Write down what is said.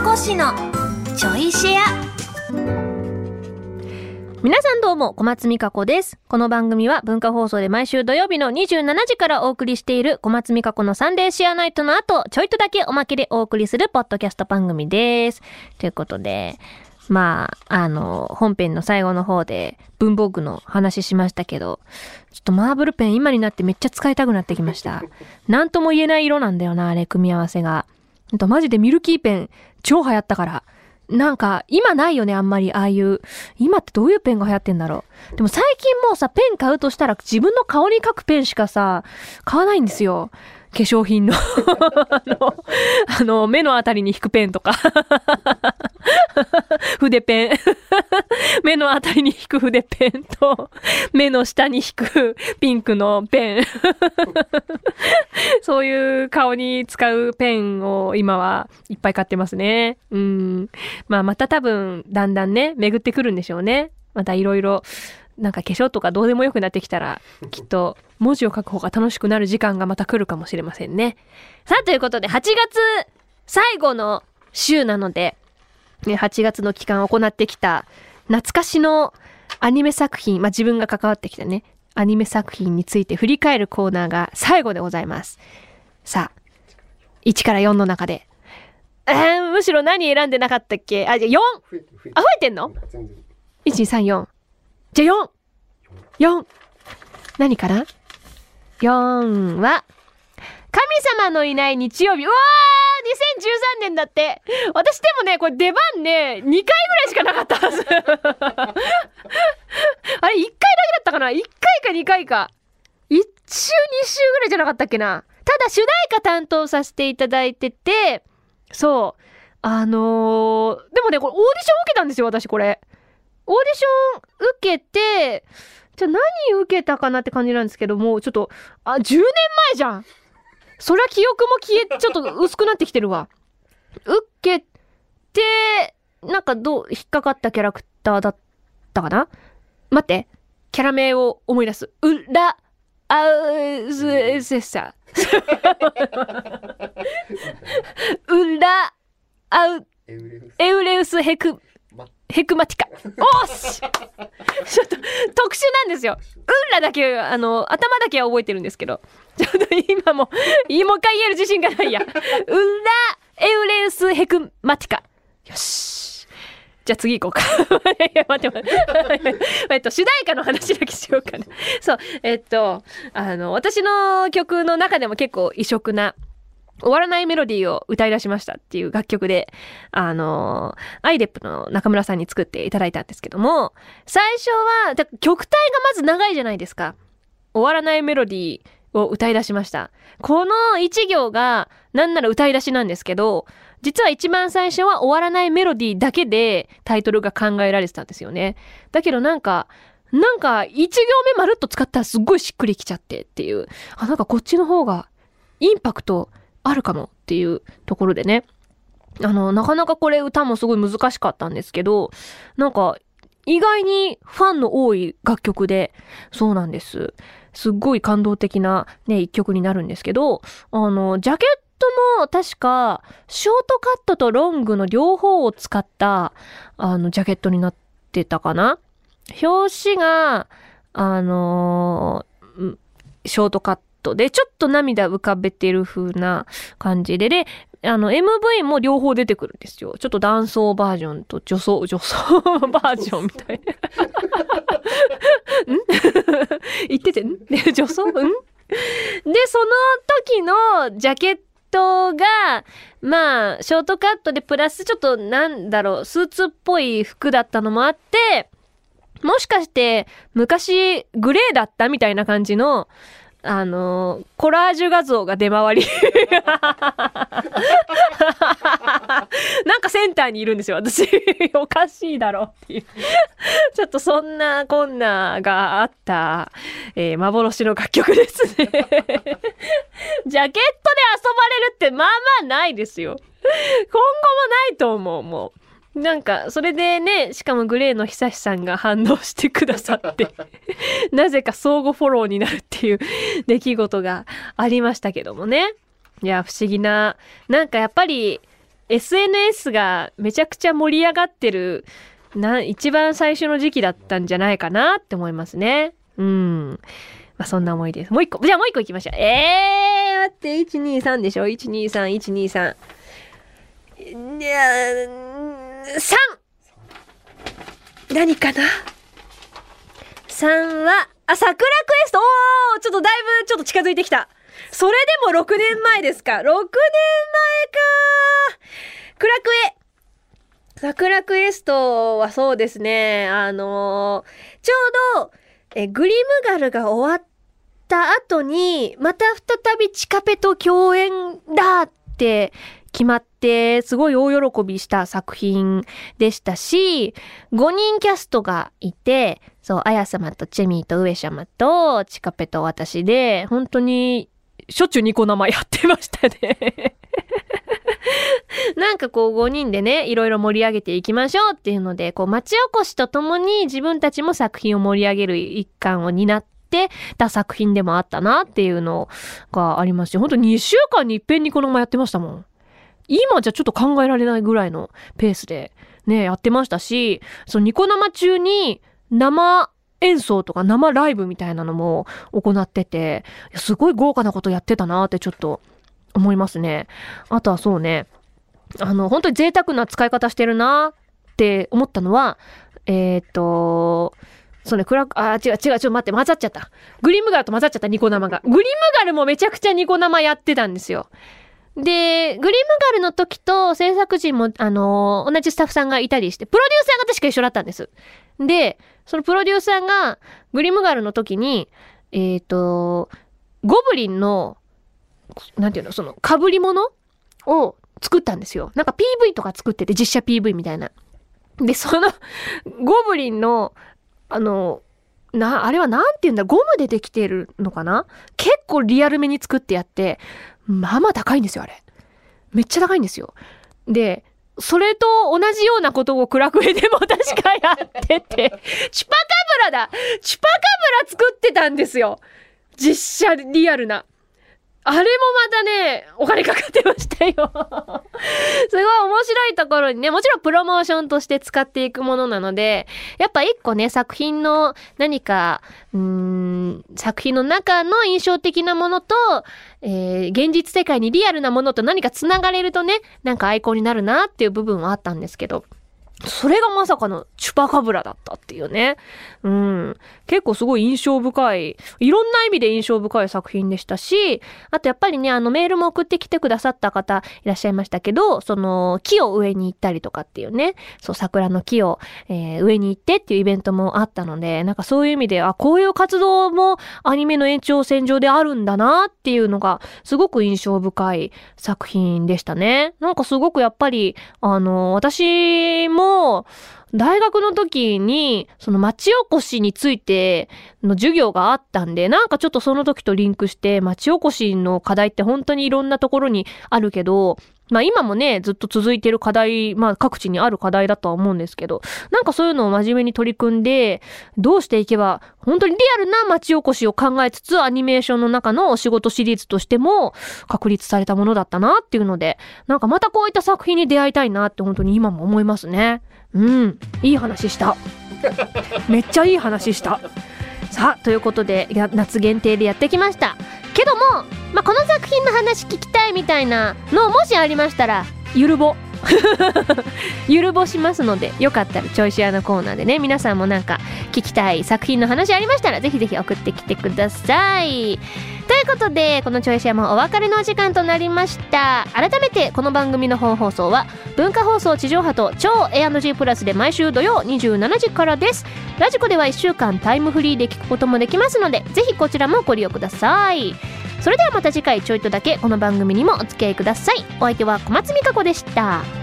美子氏のちょいシェア皆さんどうも、小松美香子です。この番組は文化放送で毎週土曜日の27時からお送りしている小松美香子のサンデーシェアナイトの後、ちょいとだけおまけでお送りするポッドキャスト番組です。ということで、まあ、あの、本編の最後の方で文房具の話しましたけど、ちょっとマーブルペン今になってめっちゃ使いたくなってきました。なんとも言えない色なんだよな、あれ、組み合わせが。ほんとマジでミルキーペン超流行ったから。なんか、今ないよね、あんまり、ああいう。今ってどういうペンが流行ってんだろう。でも最近もうさ、ペン買うとしたら自分の顔に書くペンしかさ、買わないんですよ。化粧品の あの、あの、目のあたりに引くペンとか。筆ペン。目のあたりに引く筆ペンと、目の下に引くピンクのペン。そういう顔に使うペンを今はいっぱい買ってますね。うん。まあまた多分だんだんね、巡ってくるんでしょうね。またいろいろ、なんか化粧とかどうでもよくなってきたら、きっと文字を書く方が楽しくなる時間がまた来るかもしれませんね。さあ、ということで8月最後の週なので、ね8月の期間行ってきた懐かしのアニメ作品、まあ自分が関わってきたね、アニメ作品について振り返るコーナーが最後でございます。さあ、1から4の中で。えー、むしろ何選んでなかったっけ？あ、じゃあ 4! 増えてる増えてるあ、増えてんの？全然 ?1、2、3、4。じゃあ 4!4! 何かな ?4 は、神様のいない日曜日。うわー !2013 年だって。私でもね、これ出番ね、2回ぐらいしかなかったはず。あれ、1回だけだったかな ?1 回か2回か。1週2週ぐらいじゃなかったっけな？ただ主題歌担当させていただいてて、そう。あのーでもね、これオーディション受けたんですよ、私これ。オーディション受けて、じゃあ何受けたかなって感じなんですけども、ちょっと、あ、10年前じゃんそりゃ記憶も消え、ちょっと薄くなってきてるわ。受けて、なんかどう、引っかかったキャラクターだったかな？待って、キャラ名を思い出す。うら、あう、す、せさ。うら、あう、エウレウスヘク、まヘクマティカ。おーし ちょっと特殊なんですよ。うんらだけ、あの、頭だけは覚えてるんですけど。ちょっと今も、もう一回言える自信がないや。うんら、エウレウスヘクマティカ。よし。じゃあ次行こうか。い や待って待って。えっと、主題歌の話だけしようかな。そう、えっと、あの、私の曲の中でも結構異色な、終わらないメロディーを歌い出しましたっていう楽曲で、あのアイデップの中村さんに作っていただいたんですけども、最初は、だ曲体がまず長いじゃないですか。終わらないメロディーを歌い出しました。この一行が、なんなら歌い出しなんですけど、実は一番最初は終わらないメロディーだけでタイトルが考えられてたんですよね。だけどなんか、なんか一行目まるっと使ったらすっごいしっくりきちゃってっていう、あ、なんかこっちの方がインパクトあるかもっていうところでね。あの、なかなかこれ歌もすごい難しかったんですけど、なんか意外にファンの多い楽曲で、そうなんです。すっごい感動的なね、一曲になるんですけど、あの、ジャケットも確か、ショートカットとロングの両方を使った、あの、ジャケットになってたかな表紙が、あのーショートカットで、ちょっと涙浮かべてる風な感じで、で、あの、MV も両方出てくるんですよ。ちょっと男装バージョンと女装、女装バージョンみたいな。ん？言ってて、ん？で女装？ん？で、その時のジャケットが、まあ、ショートカットでプラスちょっとなんだろう、スーツっぽい服だったのもあって、もしかして昔グレーだったみたいな感じの、あのコラージュ画像が出回り。なんかセンターにいるんですよ、私。おかしいだろっていう。ちょっとそんなこんながあった、えー幻の楽曲ですね。ジャケットで遊ばれるってまあまあないですよ。今後もないと思う、もう。なんか、それでね、しかもグレーの久志さんが反応してくださって、なぜか相互フォローになるっていう出来事がありましたけどもね。いや、不思議な、なんかやっぱり、SNS がめちゃくちゃ盛り上がってるな一番最初の時期だったんじゃないかなって思いますね。うん。まあそんな思いです。もう一個。じゃあもう一個いきましょう。えー、待って、123でしょ ?123、123。いや 3! 何かな ?3 は、あ、桜クエストおーちょっとだいぶちょっと近づいてきた。それでも6年前ですか ?6 年前かクラクエ桜クエストはそうですね、あのーちょうど、え、グリムガルが終わった後に、また再びチカペと共演だって決まって、すごい大喜びした作品でしたし、5人キャストがいて、そう、あや様とチェミーと上様とチカペと私で、本当にしょっちゅうニコ生やってましたね。なんかこう5人でね、いろいろ盛り上げていきましょうっていうので、こう町おこしとともに自分たちも作品を盛り上げる一環を担ってた作品でもあったなっていうのがありまして、ほんと2週間に一遍ニコ生やってましたもん。今じゃちょっと考えられないぐらいのペースでね、やってましたし、そのニコ生中に生演奏とか生ライブみたいなのも行ってて、すごい豪華なことやってたなってちょっと思いますね。あとはそうね、あの、本当に贅沢な使い方してるなって思ったのは、えーっと、そうね、クラあ、違う違う、ちょっと待って、混ざっちゃった。グリムガルと混ざっちゃった、ニコ生が。グリムガルもめちゃくちゃニコ生やってたんですよ。で、グリムガールの時と制作陣も、あの同じスタッフさんがいたりして、プロデューサーが確か一緒だったんです。で、そのプロデューサーが、グリムガールの時に、えっ、と、ゴブリンの、なんていうの、その、被り物を作ったんですよ。なんか PV とか作ってて、実写 PV みたいな。で、その、ゴブリンの、あの、な、あれはなんて言うんだ、ゴムでできてるのかな？結構リアルめに作ってやって、まあまあ高いんですよ、あれ。めっちゃ高いんですよ。で、それと同じようなことをクラクエでも確かやってて、チュパカブラだチュパカブラ作ってたんですよ実写リアルな。あれもまたね、お金かかってましたよ。すごい面白いところにね、もちろんプロモーションとして使っていくものなので、やっぱ一個ね、作品の何か、うん、作品の中の印象的なものと、えー現実世界にリアルなものと何か繋がれるとね、なんかアイコンになるなっていう部分はあったんですけど、それがまさかのチュパカブラだったっていうね。うん。結構すごい印象深い、いろんな意味で印象深い作品でしたし、あとやっぱりね、あのメールも送ってきてくださった方いらっしゃいましたけど、その木を上に行ったりとかっていうね、そう桜の木を、えー上に行ってっていうイベントもあったので、なんかそういう意味で、あ、こういう活動もアニメの延長線上であるんだなっていうのが、すごく印象深い作品でしたね。なんかすごくやっぱり、あの、私も、大学の時に、その町おこしについての授業があったんで、なんかちょっとその時とリンクして、町おこしの課題って本当にいろんなところにあるけど、まあ今もね、ずっと続いてる課題、まあ各地にある課題だとは思うんですけど、なんかそういうのを真面目に取り組んで、どうしていけば、本当にリアルな町おこしを考えつつ、アニメーションの中のお仕事シリーズとしても確立されたものだったなっていうので、なんかまたこういった作品に出会いたいなって本当に今も思いますね。うん。いい話した。めっちゃいい話した。さあ、ということで、や夏限定でやってきました。けども、まあ、この作品の話聞きたいみたいなのもしありましたら、ゆるぼ。ゆるぼしますので、よかったらちょいシアのコーナーでね、皆さんもなんか聞きたい作品の話ありましたら、ぜひぜひ送ってきてください。ということで、このちょいシアもお別れのお時間となりました。改めて、この番組の本放送は、文化放送地上波と超 A&G プラスで毎週土曜27時からです。ラジコでは1週間タイムフリーで聞くこともできますので、ぜひこちらもご利用ください。それではまた次回ちょいとだけこの番組にもお付き合いください。お相手は小松美香子でした。